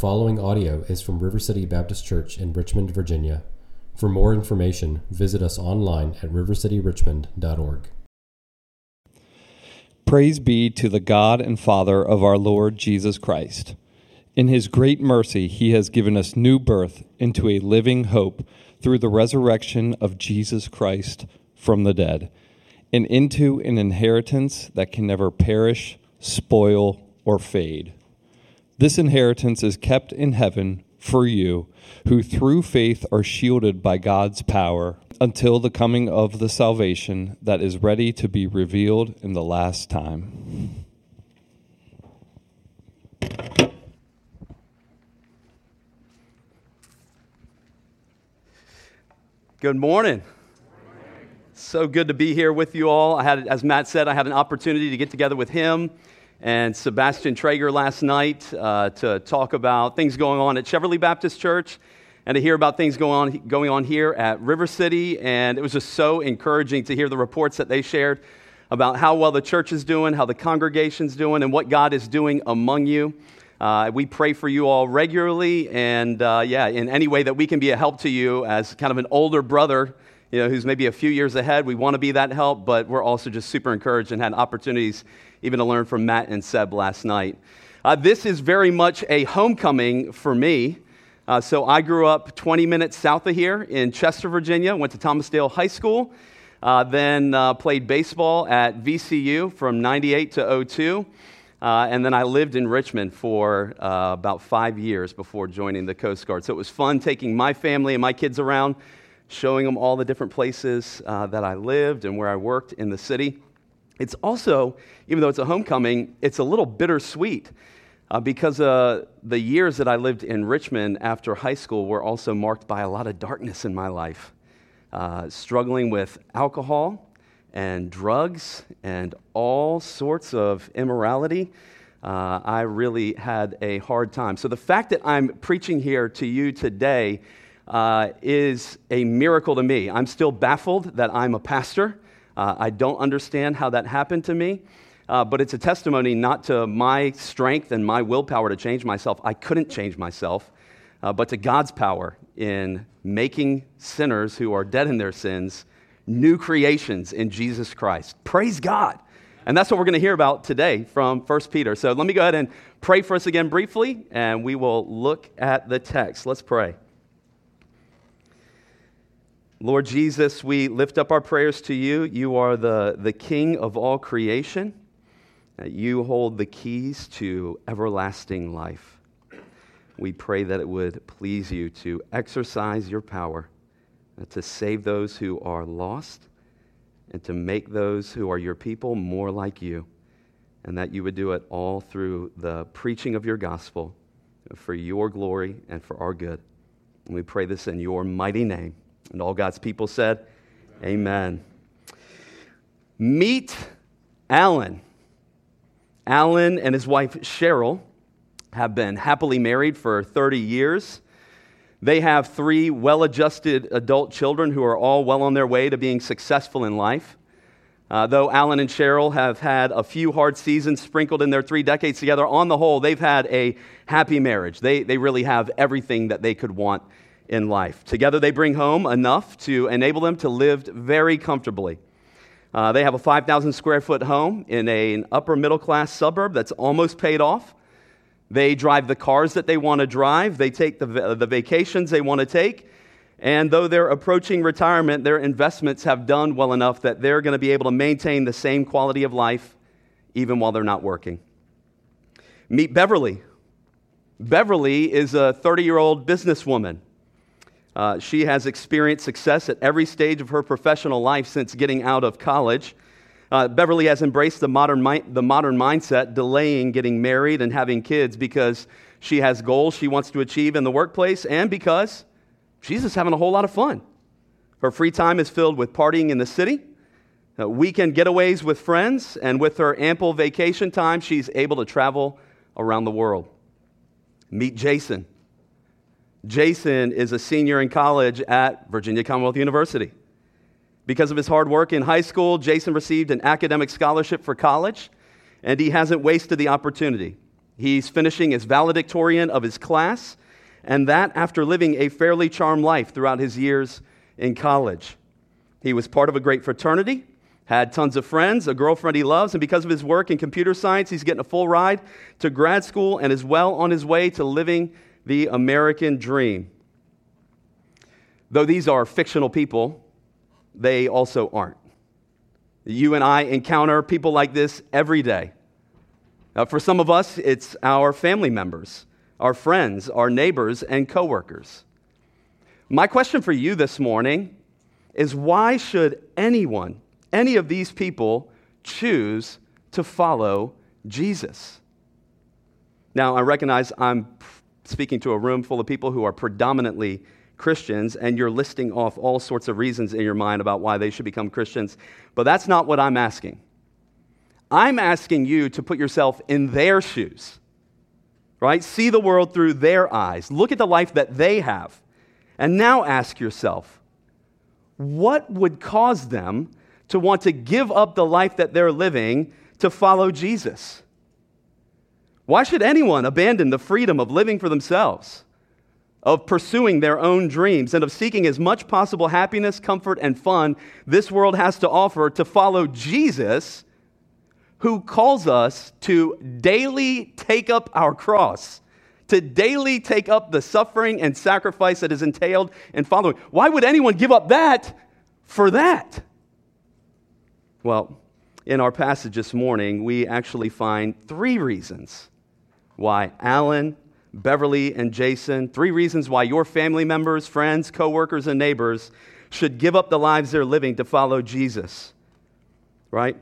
following audio is from River City Baptist Church in Richmond, Virginia. For more information, visit us online at rivercityrichmond.org. Praise be to the God and Father of our Lord Jesus Christ. In his great mercy, he has given us new birth into a living hope through the resurrection of Jesus Christ from the dead, and into an inheritance that can never perish, spoil, or fade. This inheritance is kept in heaven for you, who through faith are shielded by God's power until the coming of the salvation that is ready to be revealed in the last time. Good morning. So good to be here with you all. I had, as Matt said, I had an opportunity to get together with him and Sebastian Traeger last night uh, to talk about things going on at Cheverly Baptist Church and to hear about things going on, going on here at River City. And it was just so encouraging to hear the reports that they shared about how well the church is doing, how the congregation's doing, and what God is doing among you. Uh, we pray for you all regularly, and uh, yeah, in any way that we can be a help to you as kind of an older brother, you know, who's maybe a few years ahead, we want to be that help, but we're also just super encouraged and had opportunities even to learn from Matt and Seb last night. Uh, this is very much a homecoming for me. Uh, so I grew up 20 minutes south of here in Chester, Virginia, went to Thomas Dale High School, uh, then uh, played baseball at VCU from 98 to 02. Uh, and then I lived in Richmond for uh, about five years before joining the Coast Guard. So it was fun taking my family and my kids around, showing them all the different places uh, that I lived and where I worked in the city. It's also, even though it's a homecoming, it's a little bittersweet uh, because uh, the years that I lived in Richmond after high school were also marked by a lot of darkness in my life, uh, struggling with alcohol and drugs and all sorts of immorality. Uh, I really had a hard time. So, the fact that I'm preaching here to you today uh, is a miracle to me. I'm still baffled that I'm a pastor. Uh, I don't understand how that happened to me, uh, but it's a testimony not to my strength and my willpower to change myself. I couldn't change myself, uh, but to God's power in making sinners who are dead in their sins new creations in Jesus Christ. Praise God. And that's what we're going to hear about today from 1 Peter. So let me go ahead and pray for us again briefly, and we will look at the text. Let's pray. Lord Jesus, we lift up our prayers to you. You are the, the King of all creation. You hold the keys to everlasting life. We pray that it would please you to exercise your power uh, to save those who are lost and to make those who are your people more like you. And that you would do it all through the preaching of your gospel for your glory and for our good. And we pray this in your mighty name. And all God's people said, Amen. Amen. Meet Alan. Alan and his wife Cheryl have been happily married for 30 years. They have three well adjusted adult children who are all well on their way to being successful in life. Uh, though Alan and Cheryl have had a few hard seasons sprinkled in their three decades together, on the whole, they've had a happy marriage. They, they really have everything that they could want in life. Together, they bring home enough to enable them to live very comfortably. Uh, they have a 5,000 square foot home in a, an upper middle class suburb that's almost paid off. They drive the cars that they want to drive, they take the, the vacations they want to take. And though they're approaching retirement, their investments have done well enough that they're going to be able to maintain the same quality of life even while they're not working. Meet Beverly. Beverly is a 30 year old businesswoman. Uh, she has experienced success at every stage of her professional life since getting out of college. Uh, Beverly has embraced the modern, mi- the modern mindset, delaying getting married and having kids because she has goals she wants to achieve in the workplace and because she's just having a whole lot of fun. Her free time is filled with partying in the city, uh, weekend getaways with friends, and with her ample vacation time, she's able to travel around the world. Meet Jason. Jason is a senior in college at Virginia Commonwealth University. Because of his hard work in high school, Jason received an academic scholarship for college, and he hasn't wasted the opportunity. He's finishing as valedictorian of his class, and that after living a fairly charmed life throughout his years in college. He was part of a great fraternity, had tons of friends, a girlfriend he loves, and because of his work in computer science, he's getting a full ride to grad school and is well on his way to living the American dream. Though these are fictional people, they also aren't. You and I encounter people like this every day. For some of us, it's our family members, our friends, our neighbors, and coworkers. My question for you this morning is why should anyone, any of these people, choose to follow Jesus? Now, I recognize I'm speaking to a room full of people who are predominantly Christians, and you're listing off all sorts of reasons in your mind about why they should become Christians, but that's not what I'm asking. I'm asking you to put yourself in their shoes, right? See the world through their eyes. Look at the life that they have. And now ask yourself, what would cause them to want to give up the life that they're living to follow Jesus? Why should anyone abandon the freedom of living for themselves, of pursuing their own dreams, and of seeking as much possible happiness, comfort, and fun this world has to offer to follow Jesus, who calls us to daily take up our cross? to daily take up the suffering and sacrifice that is entailed in following. Why would anyone give up that for that? Well, in our passage this morning, we actually find three reasons why Alan, Beverly, and Jason, three reasons why your family members, friends, coworkers, and neighbors should give up the lives they're living to follow Jesus. Right?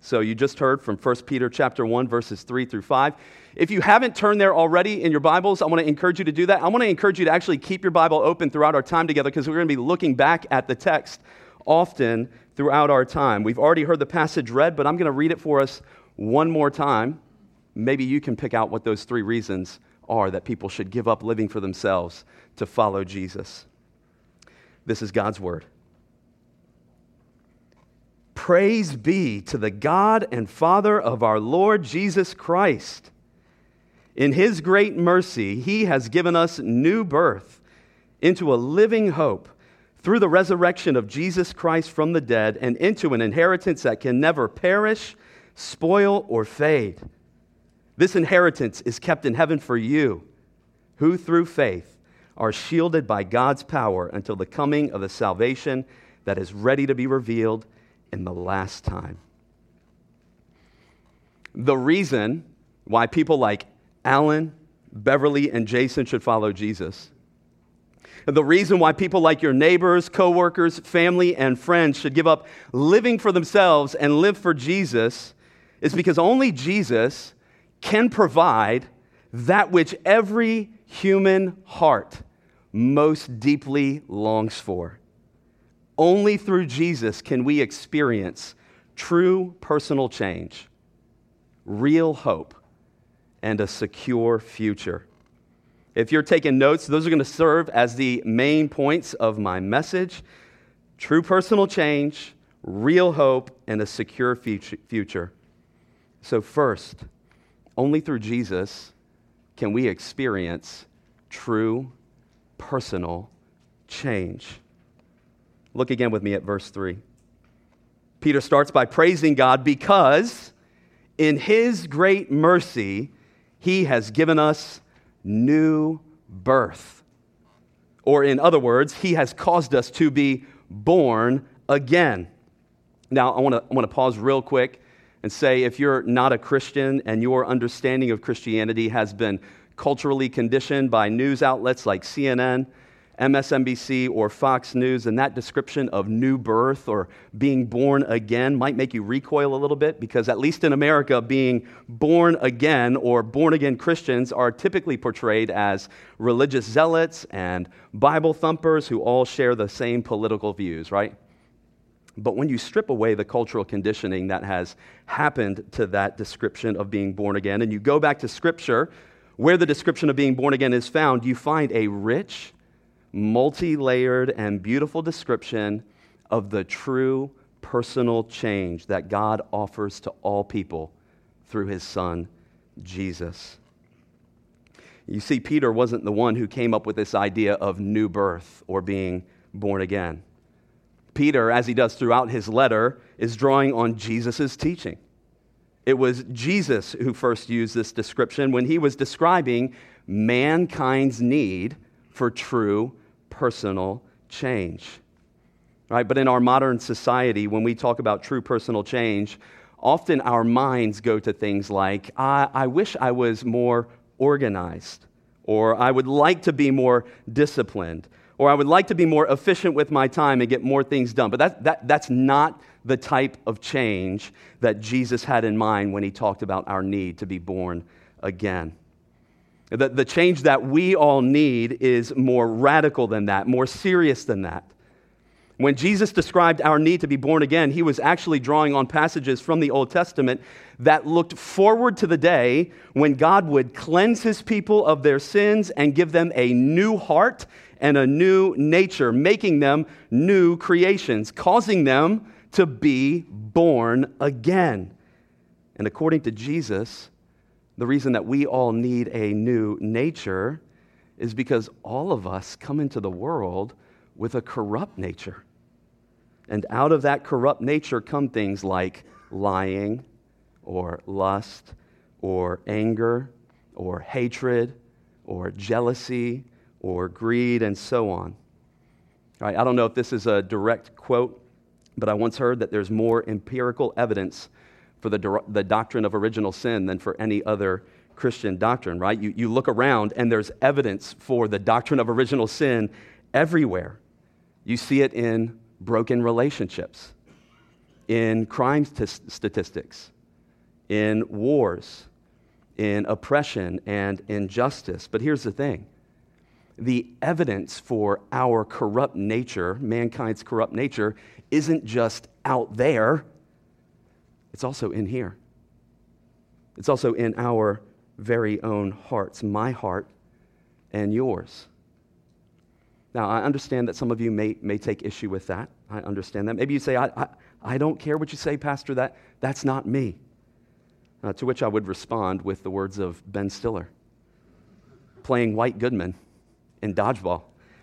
So you just heard from 1 Peter chapter 1 verses 3 through 5. If you haven't turned there already in your Bibles, I want to encourage you to do that. I want to encourage you to actually keep your Bible open throughout our time together because we're going to be looking back at the text often throughout our time. We've already heard the passage read, but I'm going to read it for us one more time. Maybe you can pick out what those three reasons are that people should give up living for themselves to follow Jesus. This is God's word. Praise be to the God and Father of our Lord Jesus Christ in His great mercy, He has given us new birth into a living hope through the resurrection of Jesus Christ from the dead and into an inheritance that can never perish, spoil, or fade. This inheritance is kept in heaven for you, who through faith are shielded by God's power until the coming of the salvation that is ready to be revealed in the last time. The reason why people like Alan, Beverly, and Jason should follow Jesus. The reason why people like your neighbors, coworkers, family, and friends should give up living for themselves and live for Jesus is because only Jesus can provide that which every human heart most deeply longs for. Only through Jesus can we experience true personal change, real hope, and a secure future. If you're taking notes, those are going to serve as the main points of my message true personal change, real hope, and a secure future. So, first, only through Jesus can we experience true personal change. Look again with me at verse 3. Peter starts by praising God because in his great mercy, he has given us new birth. Or, in other words, He has caused us to be born again. Now, I want to pause real quick and say if you're not a Christian and your understanding of Christianity has been culturally conditioned by news outlets like CNN, MSNBC or Fox News, and that description of new birth or being born again might make you recoil a little bit because, at least in America, being born again or born again Christians are typically portrayed as religious zealots and Bible thumpers who all share the same political views, right? But when you strip away the cultural conditioning that has happened to that description of being born again, and you go back to Scripture, where the description of being born again is found, you find a rich, multi layered, and beautiful description of the true personal change that God offers to all people through his son, Jesus. You see, Peter wasn't the one who came up with this idea of new birth or being born again. Peter, as he does throughout his letter, is drawing on Jesus' teaching. It was Jesus who first used this description when he was describing mankind's need for true personal change. Right? But in our modern society, when we talk about true personal change, often our minds go to things like, I, I wish I was more organized, or I would like to be more disciplined, or I would like to be more efficient with my time and get more things done. But that, that, that's not the type of change that Jesus had in mind when he talked about our need to be born again. The, the change that we all need is more radical than that, more serious than that. When Jesus described our need to be born again, he was actually drawing on passages from the Old Testament that looked forward to the day when God would cleanse his people of their sins and give them a new heart and a new nature, making them new creations, causing them to be born again. And according to Jesus, the reason that we all need a new nature is because all of us come into the world with a corrupt nature. And out of that corrupt nature come things like lying, or lust, or anger, or hatred, or jealousy, or greed, and so on. All right, I don't know if this is a direct quote but I once heard that there's more empirical evidence for the, the doctrine of original sin than for any other Christian doctrine, right? You, you look around and there's evidence for the doctrine of original sin everywhere. You see it in broken relationships, in crime t- statistics, in wars, in oppression and injustice. But here's the thing the evidence for our corrupt nature, mankind's corrupt nature, isn't just out there, it's also in here. It's also in our very own hearts, my heart and yours. Now, I understand that some of you may, may take issue with that. I understand that. Maybe you say, I, I, I don't care what you say, Pastor, that, that's not me. Uh, to which I would respond with the words of Ben Stiller, playing White Goodman in Dodgeball,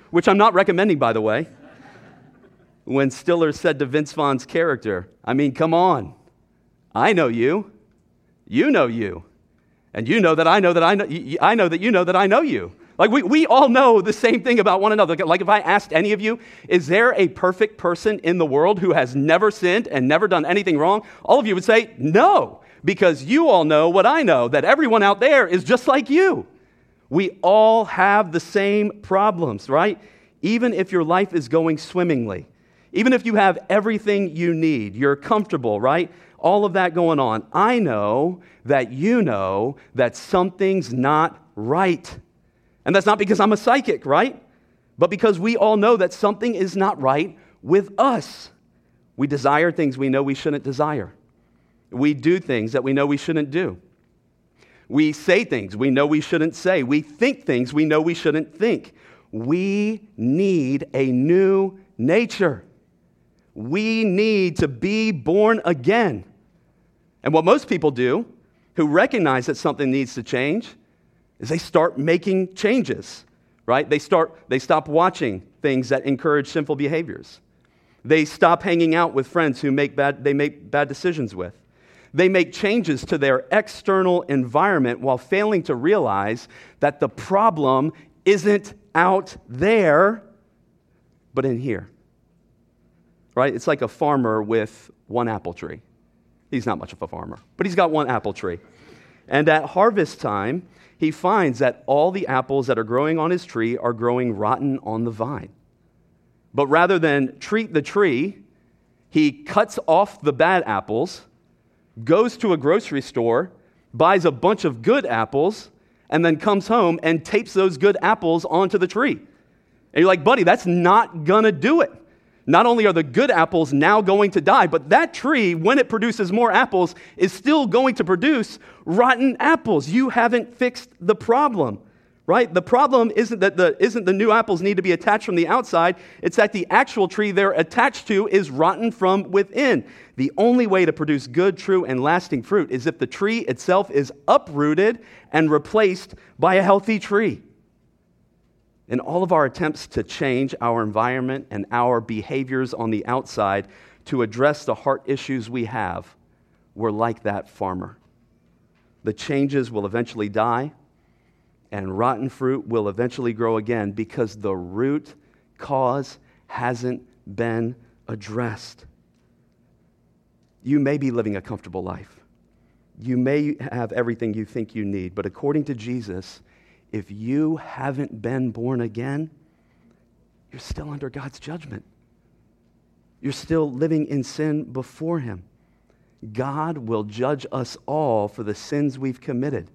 which I'm not recommending, by the way when Stiller said to Vince Vaughn's character, I mean, come on. I know you. You know you. And you know that I know that I know, I know that you know that I know you. Like, we, we all know the same thing about one another. Like, if I asked any of you, is there a perfect person in the world who has never sinned and never done anything wrong? All of you would say, no, because you all know what I know, that everyone out there is just like you. We all have the same problems, right? Even if your life is going swimmingly. Even if you have everything you need, you're comfortable, right? All of that going on. I know that you know that something's not right. And that's not because I'm a psychic, right? But because we all know that something is not right with us. We desire things we know we shouldn't desire. We do things that we know we shouldn't do. We say things we know we shouldn't say. We think things we know we shouldn't think. We need a new nature. We need to be born again. And what most people do who recognize that something needs to change is they start making changes, right? They, start, they stop watching things that encourage sinful behaviors. They stop hanging out with friends who make bad, they make bad decisions with. They make changes to their external environment while failing to realize that the problem isn't out there, but in here right? It's like a farmer with one apple tree. He's not much of a farmer, but he's got one apple tree. And at harvest time, he finds that all the apples that are growing on his tree are growing rotten on the vine. But rather than treat the tree, he cuts off the bad apples, goes to a grocery store, buys a bunch of good apples, and then comes home and tapes those good apples onto the tree. And you're like, buddy, that's not gonna do it. Not only are the good apples now going to die, but that tree, when it produces more apples, is still going to produce rotten apples. You haven't fixed the problem, right? The problem isn't that the, isn't the new apples need to be attached from the outside, it's that the actual tree they're attached to is rotten from within. The only way to produce good, true, and lasting fruit is if the tree itself is uprooted and replaced by a healthy tree. In all of our attempts to change our environment and our behaviors on the outside to address the heart issues we have, we're like that farmer. The changes will eventually die and rotten fruit will eventually grow again because the root cause hasn't been addressed. You may be living a comfortable life. You may have everything you think you need, but according to Jesus, if you haven't been born again, you're still under God's judgment. You're still living in sin before Him. God will judge us all for the sins we've committed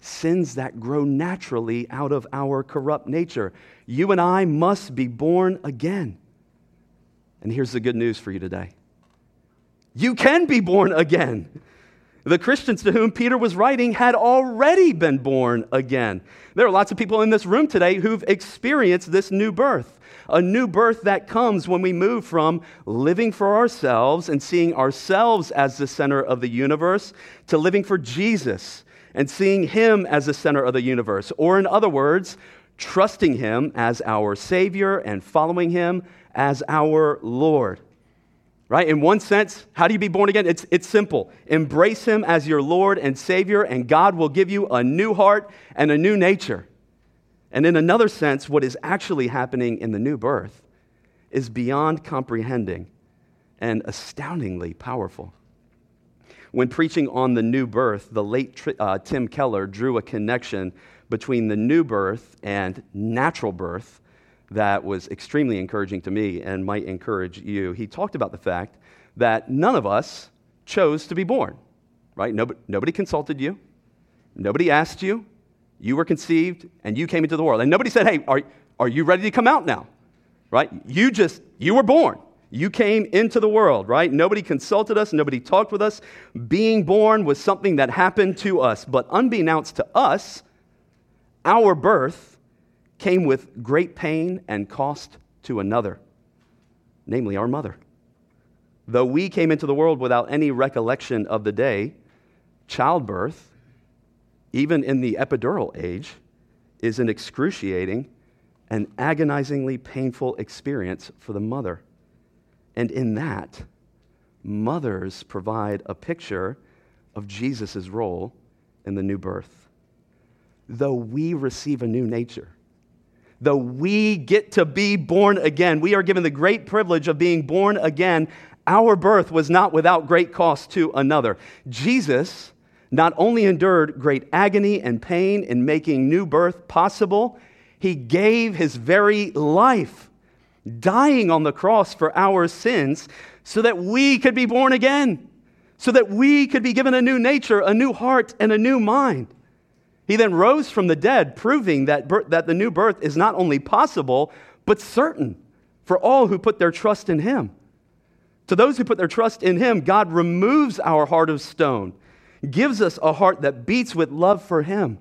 sins that grow naturally out of our corrupt nature. You and I must be born again. And here's the good news for you today you can be born again. The Christians to whom Peter was writing had already been born again. There are lots of people in this room today who've experienced this new birth. A new birth that comes when we move from living for ourselves and seeing ourselves as the center of the universe to living for Jesus and seeing Him as the center of the universe. Or, in other words, trusting Him as our Savior and following Him as our Lord. Right? In one sense, how do you be born again? It's, it's simple. Embrace Him as your Lord and Savior, and God will give you a new heart and a new nature. And in another sense, what is actually happening in the new birth is beyond comprehending and astoundingly powerful. When preaching on the new birth, the late uh, Tim Keller drew a connection between the new birth and natural birth that was extremely encouraging to me and might encourage you. He talked about the fact that none of us chose to be born, right? Nobody, nobody consulted you, nobody asked you. You were conceived and you came into the world. And nobody said, hey, are, are you ready to come out now? Right? You just, you were born. You came into the world, right? Nobody consulted us, nobody talked with us. Being born was something that happened to us, but unbeknownst to us, our birth came with great pain and cost to another, namely our mother. Though we came into the world without any recollection of the day, childbirth, even in the epidural age, is an excruciating and agonizingly painful experience for the mother. And in that, mothers provide a picture of Jesus' role in the new birth. Though we receive a new nature, though we get to be born again, we are given the great privilege of being born again. Our birth was not without great cost to another. Jesus not only endured great agony and pain in making new birth possible, he gave his very life dying on the cross for our sins so that we could be born again, so that we could be given a new nature, a new heart, and a new mind. He then rose from the dead, proving that, that the new birth is not only possible, but certain for all who put their trust in Him. To those who put their trust in Him, God removes our heart of stone, gives us a heart that beats with love for Him.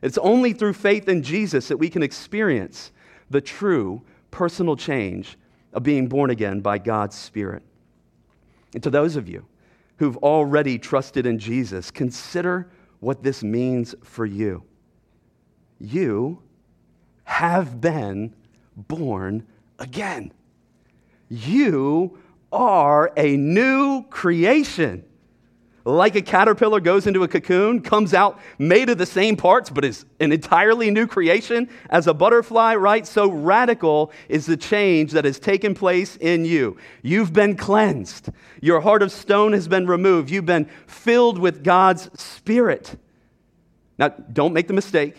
It's only through faith in Jesus that we can experience the true personal change of being born again by God's Spirit. And to those of you who've already trusted in Jesus, consider what this means for you. You have been born again. You are a new creation like a caterpillar goes into a cocoon, comes out made of the same parts, but is an entirely new creation as a butterfly, right? So radical is the change that has taken place in you. You've been cleansed. Your heart of stone has been removed. You've been filled with God's Spirit. Now, don't make the mistake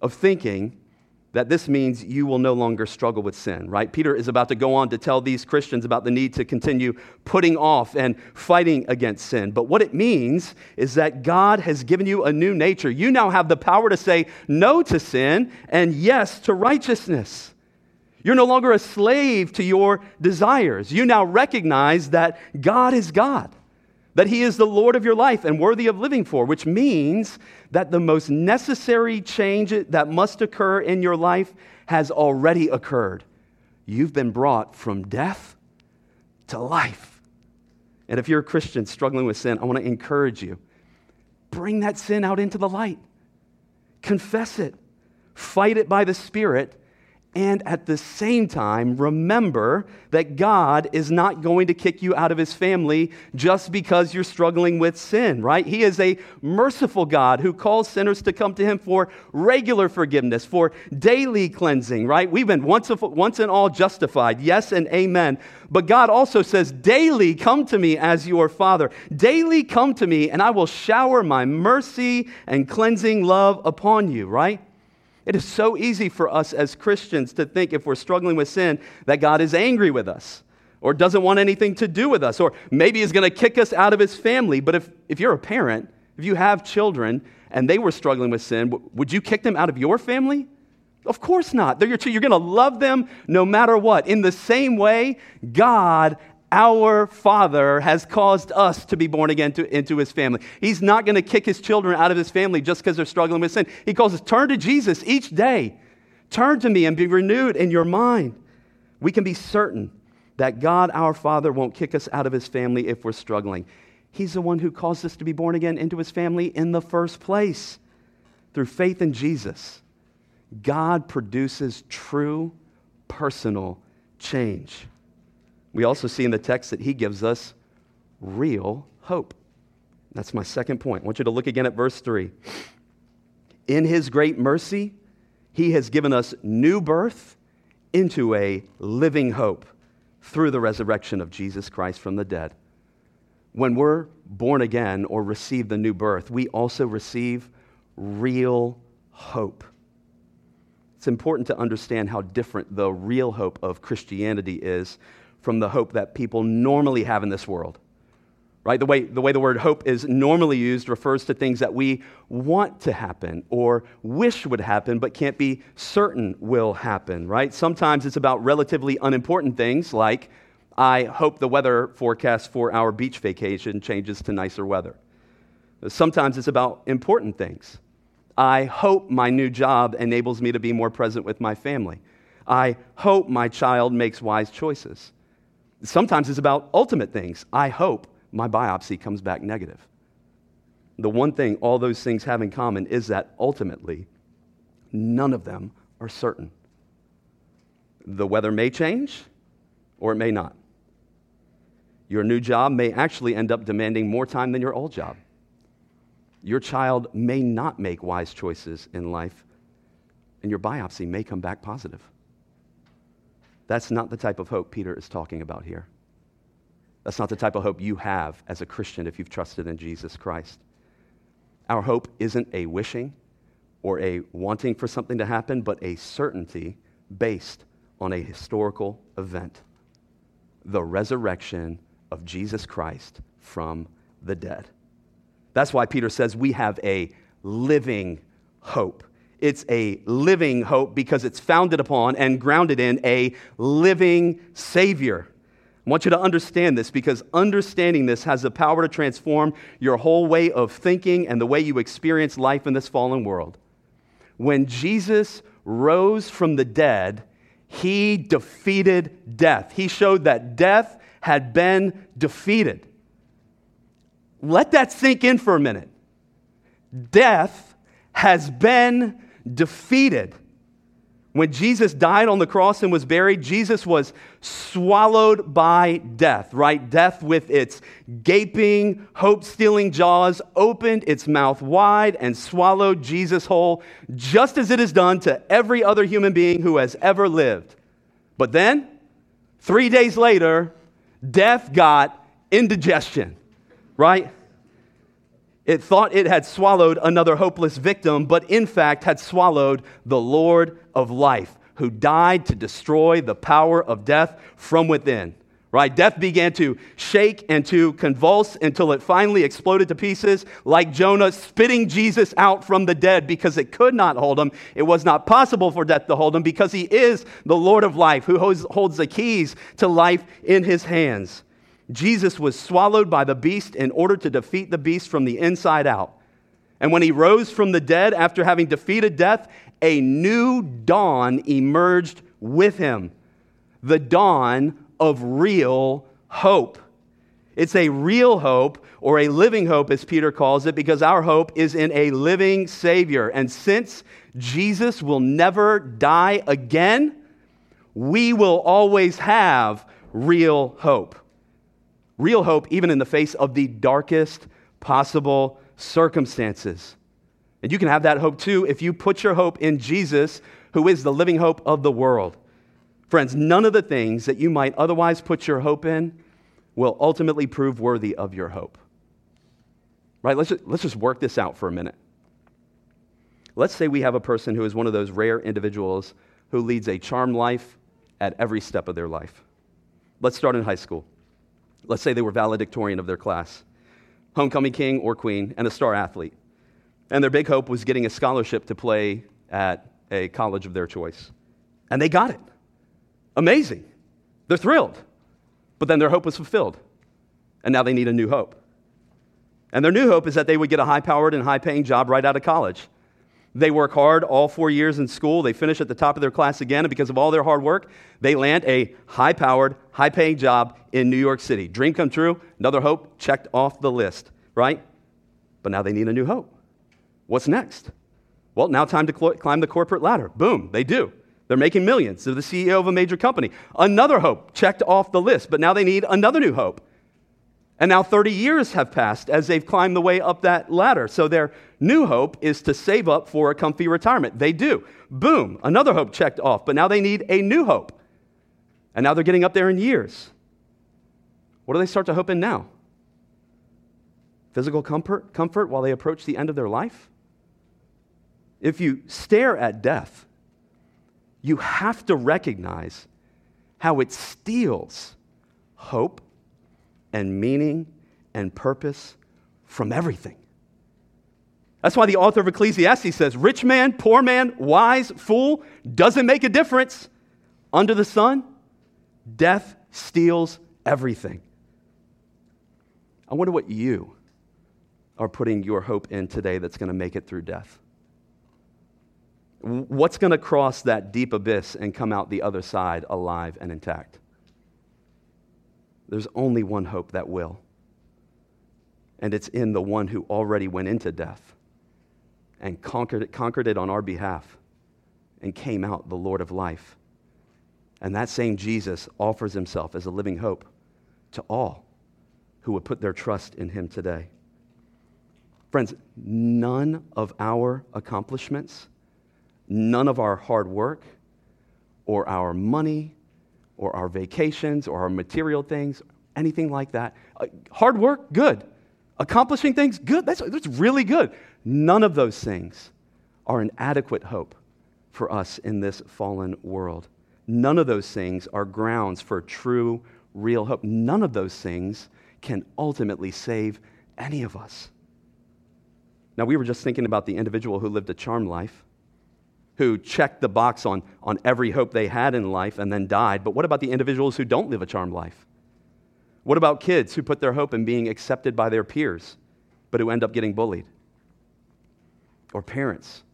of thinking that this means you will no longer struggle with sin, right? Peter is about to go on to tell these Christians about the need to continue putting off and fighting against sin. But what it means is that God has given you a new nature. You now have the power to say no to sin and yes to righteousness. You're no longer a slave to your desires. You now recognize that God is God that He is the Lord of your life and worthy of living for, which means that the most necessary change that must occur in your life has already occurred. You've been brought from death to life. And if you're a Christian struggling with sin, I want to encourage you bring that sin out into the light, confess it, fight it by the Spirit and at the same time, remember that God is not going to kick you out of his family just because you're struggling with sin, right? He is a merciful God who calls sinners to come to him for regular forgiveness, for daily cleansing, right? We've been once, once and all justified, yes and amen. But God also says, daily come to me as your father. Daily come to me, and I will shower my mercy and cleansing love upon you, right? It is so easy for us as Christians to think if we're struggling with sin that God is angry with us or doesn't want anything to do with us or maybe is going to kick us out of his family. But if, if you're a parent, if you have children and they were struggling with sin, would you kick them out of your family? Of course not. They're your You're going to love them no matter what. In the same way, God our Father has caused us to be born again to, into His family. He's not going to kick His children out of His family just because they're struggling with sin. He calls us, turn to Jesus each day. Turn to me and be renewed in your mind. We can be certain that God, our Father, won't kick us out of His family if we're struggling. He's the one who caused us to be born again into His family in the first place. Through faith in Jesus, God produces true personal change. We also see in the text that he gives us real hope. That's my second point. I want you to look again at verse 3. In his great mercy, he has given us new birth into a living hope through the resurrection of Jesus Christ from the dead. When we're born again or receive the new birth, we also receive real hope. It's important to understand how different the real hope of Christianity is from the hope that people normally have in this world. Right? The way, the way the word hope is normally used refers to things that we want to happen or wish would happen but can't be certain will happen, right? Sometimes it's about relatively unimportant things like, I hope the weather forecast for our beach vacation changes to nicer weather. Sometimes it's about important things. I hope my new job enables me to be more present with my family. I hope my child makes wise choices. Sometimes it's about ultimate things. I hope my biopsy comes back negative. The one thing all those things have in common is that ultimately, none of them are certain. The weather may change or it may not. Your new job may actually end up demanding more time than your old job. Your child may not make wise choices in life, and your biopsy may come back positive. That's not the type of hope Peter is talking about here. That's not the type of hope you have as a Christian if you've trusted in Jesus Christ. Our hope isn't a wishing or a wanting for something to happen, but a certainty based on a historical event the resurrection of Jesus Christ from the dead. That's why Peter says we have a living hope. It's a living hope because it's founded upon and grounded in a living Savior. I want you to understand this because understanding this has the power to transform your whole way of thinking and the way you experience life in this fallen world. When Jesus rose from the dead, he defeated death. He showed that death had been defeated. Let that sink in for a minute. Death has been defeated. When Jesus died on the cross and was buried, Jesus was swallowed by death, right? Death with its gaping, hope stealing jaws opened its mouth wide and swallowed Jesus whole, just as it has done to every other human being who has ever lived. But then, three days later, death got indigestion, right? It thought it had swallowed another hopeless victim, but in fact had swallowed the Lord of life, who died to destroy the power of death from within. Right? Death began to shake and to convulse until it finally exploded to pieces, like Jonah spitting Jesus out from the dead because it could not hold him. It was not possible for death to hold him because he is the Lord of life who holds the keys to life in his hands. Jesus was swallowed by the beast in order to defeat the beast from the inside out. And when he rose from the dead after having defeated death, a new dawn emerged with him the dawn of real hope. It's a real hope or a living hope, as Peter calls it, because our hope is in a living Savior. And since Jesus will never die again, we will always have real hope. Real hope, even in the face of the darkest possible circumstances. And you can have that hope too if you put your hope in Jesus, who is the living hope of the world. Friends, none of the things that you might otherwise put your hope in will ultimately prove worthy of your hope. Right? Let's just, let's just work this out for a minute. Let's say we have a person who is one of those rare individuals who leads a charmed life at every step of their life. Let's start in high school. Let's say they were valedictorian of their class, homecoming king or queen, and a star athlete. And their big hope was getting a scholarship to play at a college of their choice. And they got it. Amazing. They're thrilled. But then their hope was fulfilled. And now they need a new hope. And their new hope is that they would get a high powered and high paying job right out of college. They work hard all four years in school. They finish at the top of their class again. And because of all their hard work, they land a high powered, high paying job in New York City. Dream come true. Another hope checked off the list, right? But now they need a new hope. What's next? Well, now time to cl- climb the corporate ladder. Boom, they do. They're making millions. They're the CEO of a major company. Another hope checked off the list, but now they need another new hope. And now 30 years have passed as they've climbed the way up that ladder. So their new hope is to save up for a comfy retirement. They do. Boom, another hope checked off, but now they need a new hope. And now they're getting up there in years. What do they start to hope in now? Physical comfort, comfort while they approach the end of their life? If you stare at death, you have to recognize how it steals hope and meaning and purpose from everything. That's why the author of Ecclesiastes says, Rich man, poor man, wise, fool, doesn't make a difference. Under the sun, death steals everything. I wonder what you are putting your hope in today that's going to make it through death. What's going to cross that deep abyss and come out the other side alive and intact? There's only one hope that will, and it's in the one who already went into death and conquered it, conquered it on our behalf and came out the Lord of life. And that same Jesus offers himself as a living hope to all who would put their trust in him today. Friends, none of our accomplishments none of our hard work or our money or our vacations or our material things, anything like that. Uh, hard work, good. Accomplishing things, good. That's, that's really good. None of those things are an adequate hope for us in this fallen world. None of those things are grounds for true, real hope. None of those things can ultimately save any of us. Now, we were just thinking about the individual who lived a charmed life who checked the box on, on every hope they had in life and then died. But what about the individuals who don't live a charmed life? What about kids who put their hope in being accepted by their peers, but who end up getting bullied? Or parents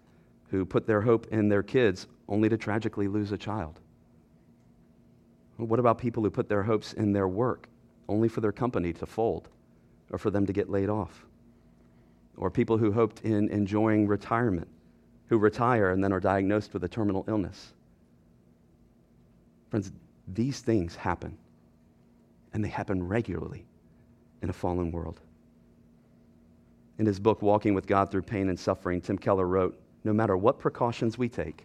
who put their hope in their kids only to tragically lose a child? What about people who put their hopes in their work only for their company to fold or for them to get laid off? Or people who hoped in enjoying retirement who retire and then are diagnosed with a terminal illness. Friends, these things happen, and they happen regularly in a fallen world. In his book, Walking with God Through Pain and Suffering, Tim Keller wrote No matter what precautions we take,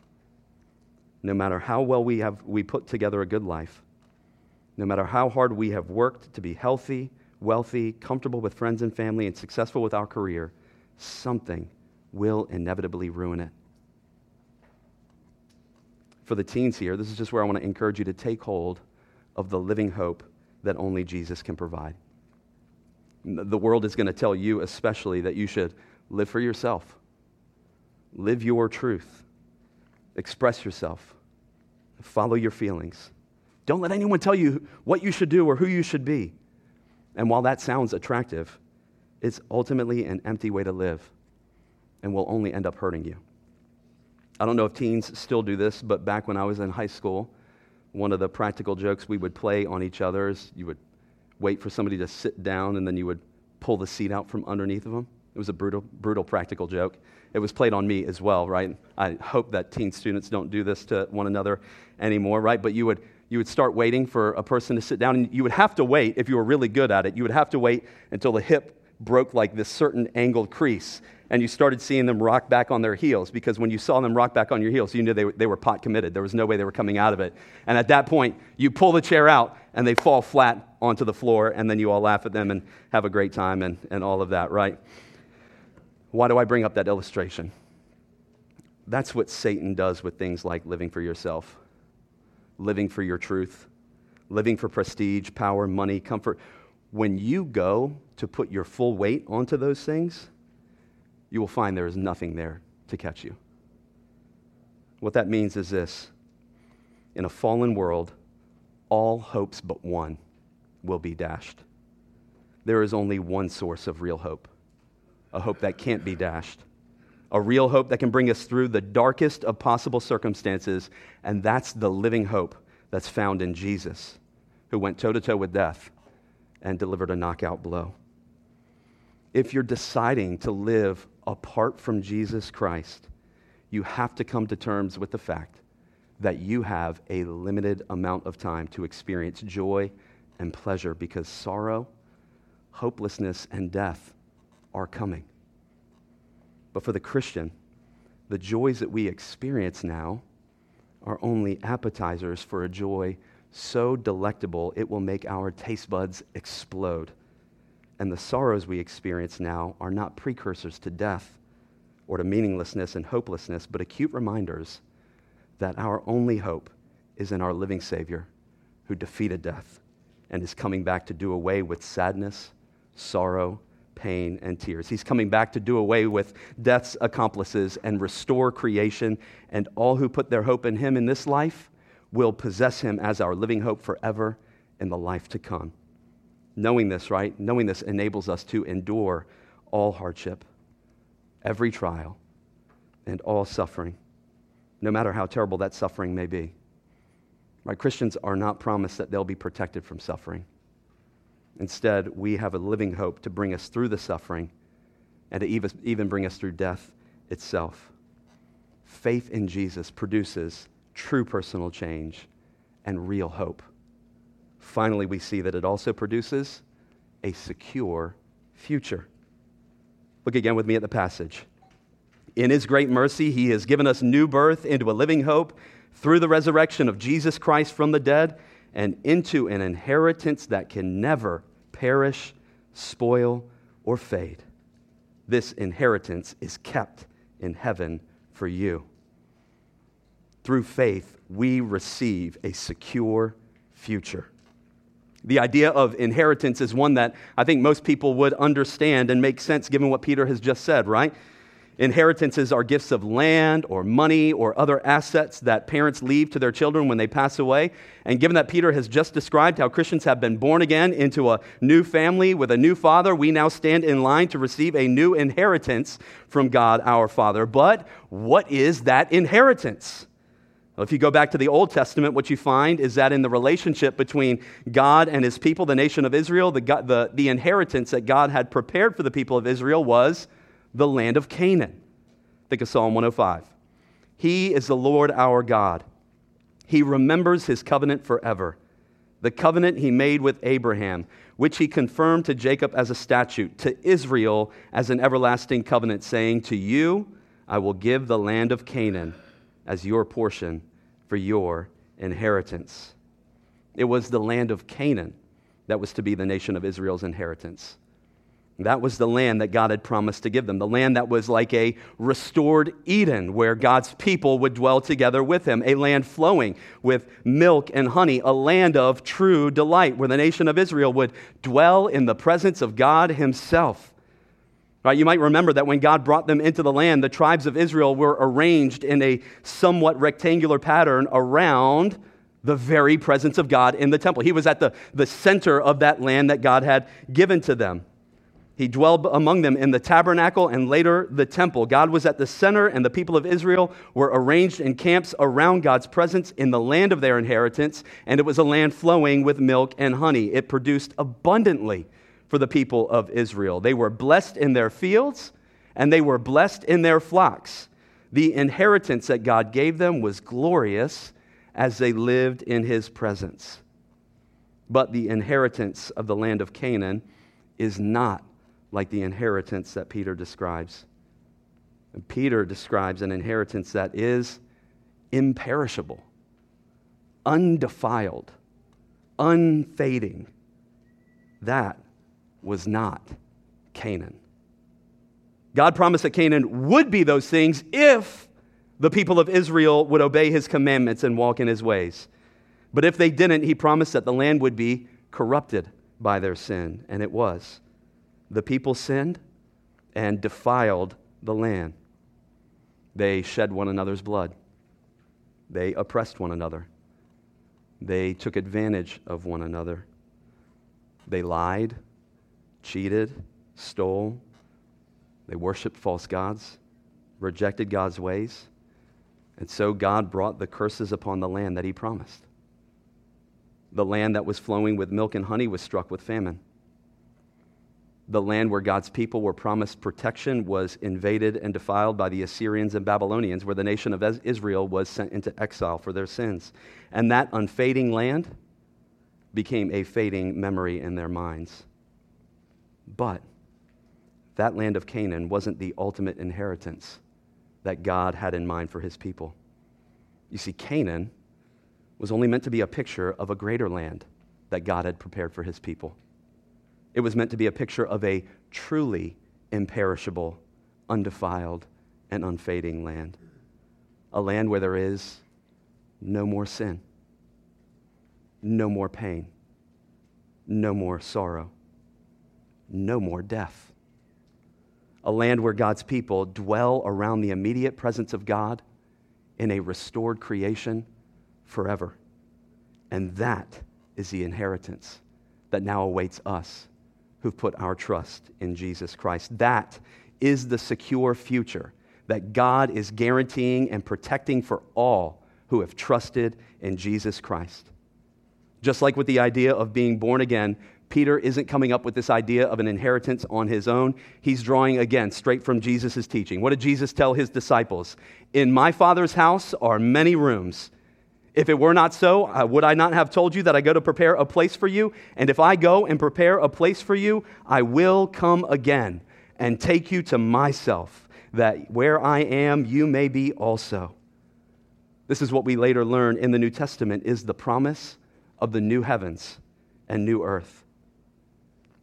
no matter how well we have we put together a good life, no matter how hard we have worked to be healthy, wealthy, comfortable with friends and family, and successful with our career, something will inevitably ruin it. For the teens here, this is just where I want to encourage you to take hold of the living hope that only Jesus can provide. The world is going to tell you, especially, that you should live for yourself, live your truth, express yourself, follow your feelings. Don't let anyone tell you what you should do or who you should be. And while that sounds attractive, it's ultimately an empty way to live and will only end up hurting you. I don't know if teens still do this, but back when I was in high school, one of the practical jokes we would play on each other is you would wait for somebody to sit down and then you would pull the seat out from underneath of them. It was a brutal, brutal practical joke. It was played on me as well, right? I hope that teen students don't do this to one another anymore, right? But you would, you would start waiting for a person to sit down, and you would have to wait, if you were really good at it, you would have to wait until the hip broke like this certain angled crease and you started seeing them rock back on their heels because when you saw them rock back on your heels, you knew they, they were pot committed. There was no way they were coming out of it. And at that point, you pull the chair out and they fall flat onto the floor, and then you all laugh at them and have a great time and, and all of that, right? Why do I bring up that illustration? That's what Satan does with things like living for yourself, living for your truth, living for prestige, power, money, comfort. When you go to put your full weight onto those things, you will find there is nothing there to catch you. What that means is this in a fallen world, all hopes but one will be dashed. There is only one source of real hope a hope that can't be dashed, a real hope that can bring us through the darkest of possible circumstances, and that's the living hope that's found in Jesus, who went toe to toe with death and delivered a knockout blow. If you're deciding to live apart from Jesus Christ, you have to come to terms with the fact that you have a limited amount of time to experience joy and pleasure because sorrow, hopelessness, and death are coming. But for the Christian, the joys that we experience now are only appetizers for a joy so delectable it will make our taste buds explode and the sorrows we experience now are not precursors to death or to meaninglessness and hopelessness, but acute reminders that our only hope is in our living Savior who defeated death and is coming back to do away with sadness, sorrow, pain, and tears. He's coming back to do away with death's accomplices and restore creation, and all who put their hope in Him in this life will possess Him as our living hope forever in the life to come. Knowing this, right? Knowing this enables us to endure all hardship, every trial, and all suffering, no matter how terrible that suffering may be. Right? Christians are not promised that they'll be protected from suffering. Instead, we have a living hope to bring us through the suffering and to even bring us through death itself. Faith in Jesus produces true personal change and real hope. Finally, we see that it also produces a secure future. Look again with me at the passage. In his great mercy, he has given us new birth into a living hope through the resurrection of Jesus Christ from the dead and into an inheritance that can never perish, spoil, or fade. This inheritance is kept in heaven for you. Through faith, we receive a secure future. The idea of inheritance is one that I think most people would understand and make sense given what Peter has just said, right? Inheritances are gifts of land or money or other assets that parents leave to their children when they pass away. And given that Peter has just described how Christians have been born again into a new family with a new father, we now stand in line to receive a new inheritance from God our Father. But what is that inheritance? Well, if you go back to the Old Testament, what you find is that in the relationship between God and his people, the nation of Israel, the, the, the inheritance that God had prepared for the people of Israel was the land of Canaan. Think of Psalm 105. He is the Lord our God. He remembers his covenant forever, the covenant he made with Abraham, which he confirmed to Jacob as a statute, to Israel as an everlasting covenant, saying, To you I will give the land of Canaan as your portion for your inheritance. It was the land of Canaan that was to be the nation of Israel's inheritance. That was the land that God had promised to give them, the land that was like a restored Eden where God's people would dwell together with Him, a land flowing with milk and honey, a land of true delight where the nation of Israel would dwell in the presence of God Himself. Right, you might remember that when God brought them into the land, the tribes of Israel were arranged in a somewhat rectangular pattern around the very presence of God in the temple. He was at the, the center of that land that God had given to them. He dwelled among them in the tabernacle and later the temple. God was at the center, and the people of Israel were arranged in camps around God's presence in the land of their inheritance, and it was a land flowing with milk and honey. It produced abundantly for the people of Israel. They were blessed in their fields, and they were blessed in their flocks. The inheritance that God gave them was glorious as they lived in his presence. But the inheritance of the land of Canaan is not like the inheritance that Peter describes. And Peter describes an inheritance that is imperishable, undefiled, unfading. That was not Canaan. God promised that Canaan would be those things if the people of Israel would obey his commandments and walk in his ways. But if they didn't, he promised that the land would be corrupted by their sin, and it was the people sinned and defiled the land. They shed one another's blood. They oppressed one another. They took advantage of one another. They lied, cheated, stole. They worshiped false gods, rejected God's ways. And so God brought the curses upon the land that He promised. The land that was flowing with milk and honey was struck with famine the land where God's people were promised protection was invaded and defiled by the Assyrians and Babylonians, where the nation of Israel was sent into exile for their sins. And that unfading land became a fading memory in their minds. But that land of Canaan wasn't the ultimate inheritance that God had in mind for his people. You see, Canaan was only meant to be a picture of a greater land that God had prepared for his people. It was meant to be a picture of a truly imperishable, undefiled, and unfading land. A land where there is no more sin, no more pain, no more sorrow, no more death. A land where God's people dwell around the immediate presence of God in a restored creation forever. And that is the inheritance that now awaits us who've put our trust in Jesus Christ. That is the secure future that God is guaranteeing and protecting for all who have trusted in Jesus Christ. Just like with the idea of being born again, Peter isn't coming up with this idea of an inheritance on his own. He's drawing again straight from Jesus' teaching. What did Jesus tell his disciples? In my Father's house are many rooms. If it were not so, would I not have told you that I go to prepare a place for you? And if I go and prepare a place for you, I will come again and take you to myself, that where I am, you may be also. This is what we later learn in the New Testament is the promise of the new heavens and new earth.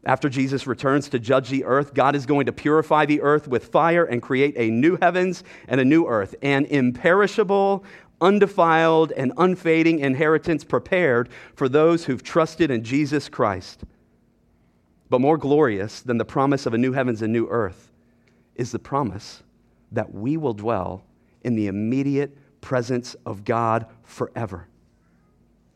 After Jesus returns to judge the earth, God is going to purify the earth with fire and create a new heavens and a new earth, an imperishable, undefiled, and unfading inheritance prepared for those who've trusted in Jesus Christ. But more glorious than the promise of a new heavens and new earth is the promise that we will dwell in the immediate presence of God forever.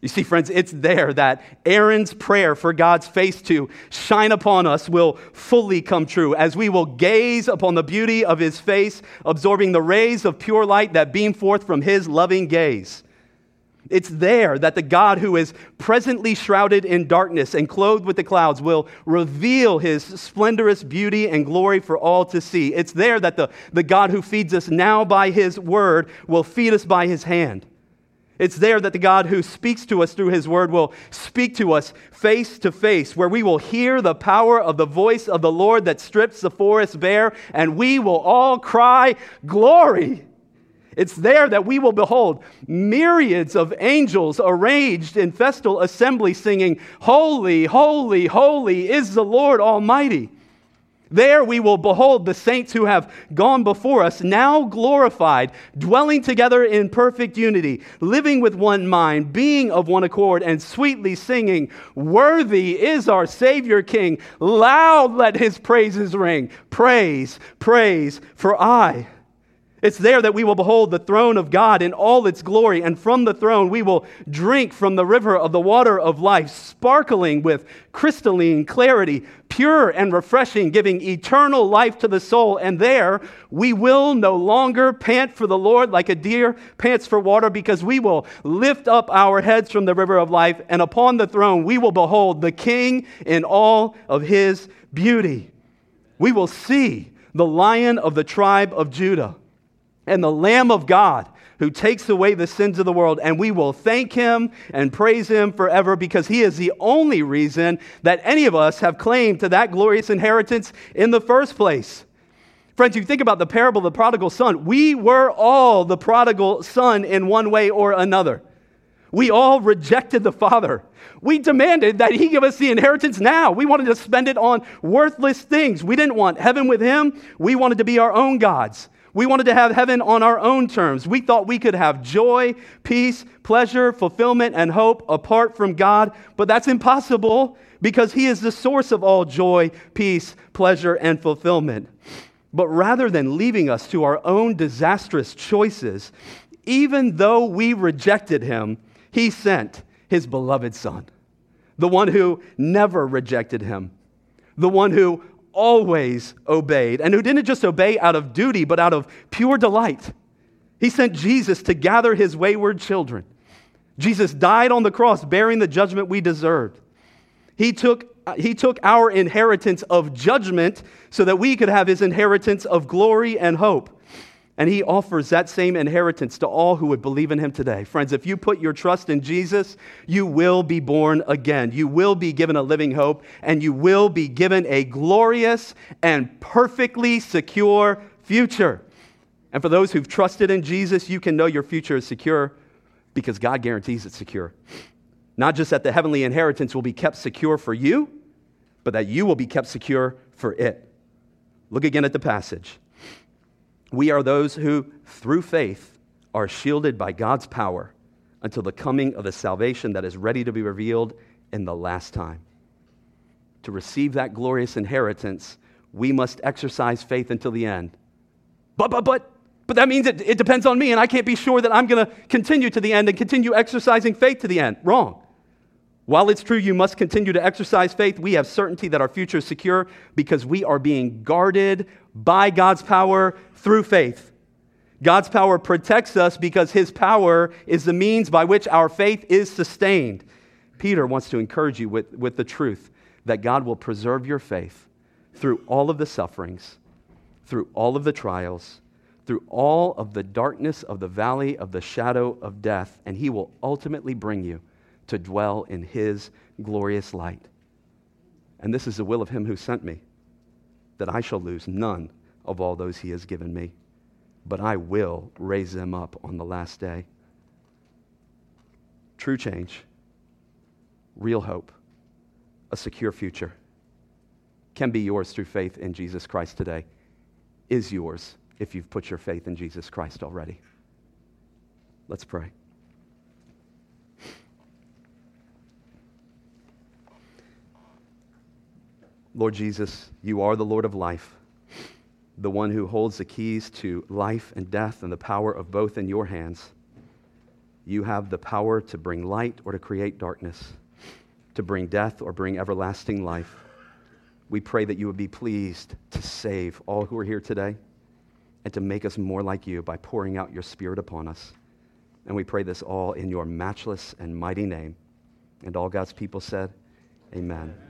You see, friends, it's there that Aaron's prayer for God's face to shine upon us will fully come true as we will gaze upon the beauty of his face, absorbing the rays of pure light that beam forth from his loving gaze. It's there that the God who is presently shrouded in darkness and clothed with the clouds will reveal his splendorous beauty and glory for all to see. It's there that the, the God who feeds us now by his word will feed us by his hand. It's there that the God who speaks to us through his word will speak to us face to face, where we will hear the power of the voice of the Lord that strips the forest bare, and we will all cry, Glory! It's there that we will behold myriads of angels arranged in festal assembly singing, Holy, holy, holy is the Lord Almighty. There we will behold the saints who have gone before us, now glorified, dwelling together in perfect unity, living with one mind, being of one accord, and sweetly singing, Worthy is our Savior King. Loud let his praises ring. Praise, praise, for I It's there that we will behold the throne of God in all its glory, and from the throne we will drink from the river of the water of life, sparkling with crystalline clarity, pure and refreshing, giving eternal life to the soul. And there we will no longer pant for the Lord like a deer pants for water, because we will lift up our heads from the river of life, and upon the throne we will behold the King in all of his beauty. We will see the lion of the tribe of Judah and the Lamb of God who takes away the sins of the world. And we will thank him and praise him forever because he is the only reason that any of us have claim to that glorious inheritance in the first place. Friends, you think about the parable of the prodigal son. We were all the prodigal son in one way or another. We all rejected the Father. We demanded that He give us the inheritance now. We wanted to spend it on worthless things. We didn't want heaven with Him. We wanted to be our own gods. We wanted to have heaven on our own terms. We thought we could have joy, peace, pleasure, fulfillment, and hope apart from God, but that's impossible because He is the source of all joy, peace, pleasure, and fulfillment. But rather than leaving us to our own disastrous choices, even though we rejected Him, He sent His beloved Son, the one who never rejected Him, the one who always obeyed, and who didn't just obey out of duty, but out of pure delight. He sent Jesus to gather his wayward children. Jesus died on the cross, bearing the judgment we deserved. He took, uh, he took our inheritance of judgment so that we could have his inheritance of glory and hope. And he offers that same inheritance to all who would believe in him today. Friends, if you put your trust in Jesus, you will be born again. You will be given a living hope, and you will be given a glorious and perfectly secure future. And for those who've trusted in Jesus, you can know your future is secure because God guarantees it's secure. Not just that the heavenly inheritance will be kept secure for you, but that you will be kept secure for it. Look again at the passage. We are those who, through faith, are shielded by God's power until the coming of the salvation that is ready to be revealed in the last time. To receive that glorious inheritance, we must exercise faith until the end. But, but, but, but that means it, it depends on me, and I can't be sure that I'm going to continue to the end and continue exercising faith to the end. Wrong. While it's true you must continue to exercise faith, we have certainty that our future is secure because we are being guarded by God's power through faith. God's power protects us because his power is the means by which our faith is sustained. Peter wants to encourage you with, with the truth that God will preserve your faith through all of the sufferings, through all of the trials, through all of the darkness of the valley of the shadow of death, and he will ultimately bring you to dwell in his glorious light. And this is the will of him who sent me, that I shall lose none of all those he has given me, but I will raise them up on the last day. True change, real hope, a secure future can be yours through faith in Jesus Christ today, is yours if you've put your faith in Jesus Christ already. Let's pray. Lord Jesus, you are the Lord of life, the one who holds the keys to life and death and the power of both in your hands. You have the power to bring light or to create darkness, to bring death or bring everlasting life. We pray that you would be pleased to save all who are here today and to make us more like you by pouring out your Spirit upon us. And we pray this all in your matchless and mighty name. And all God's people said, Amen.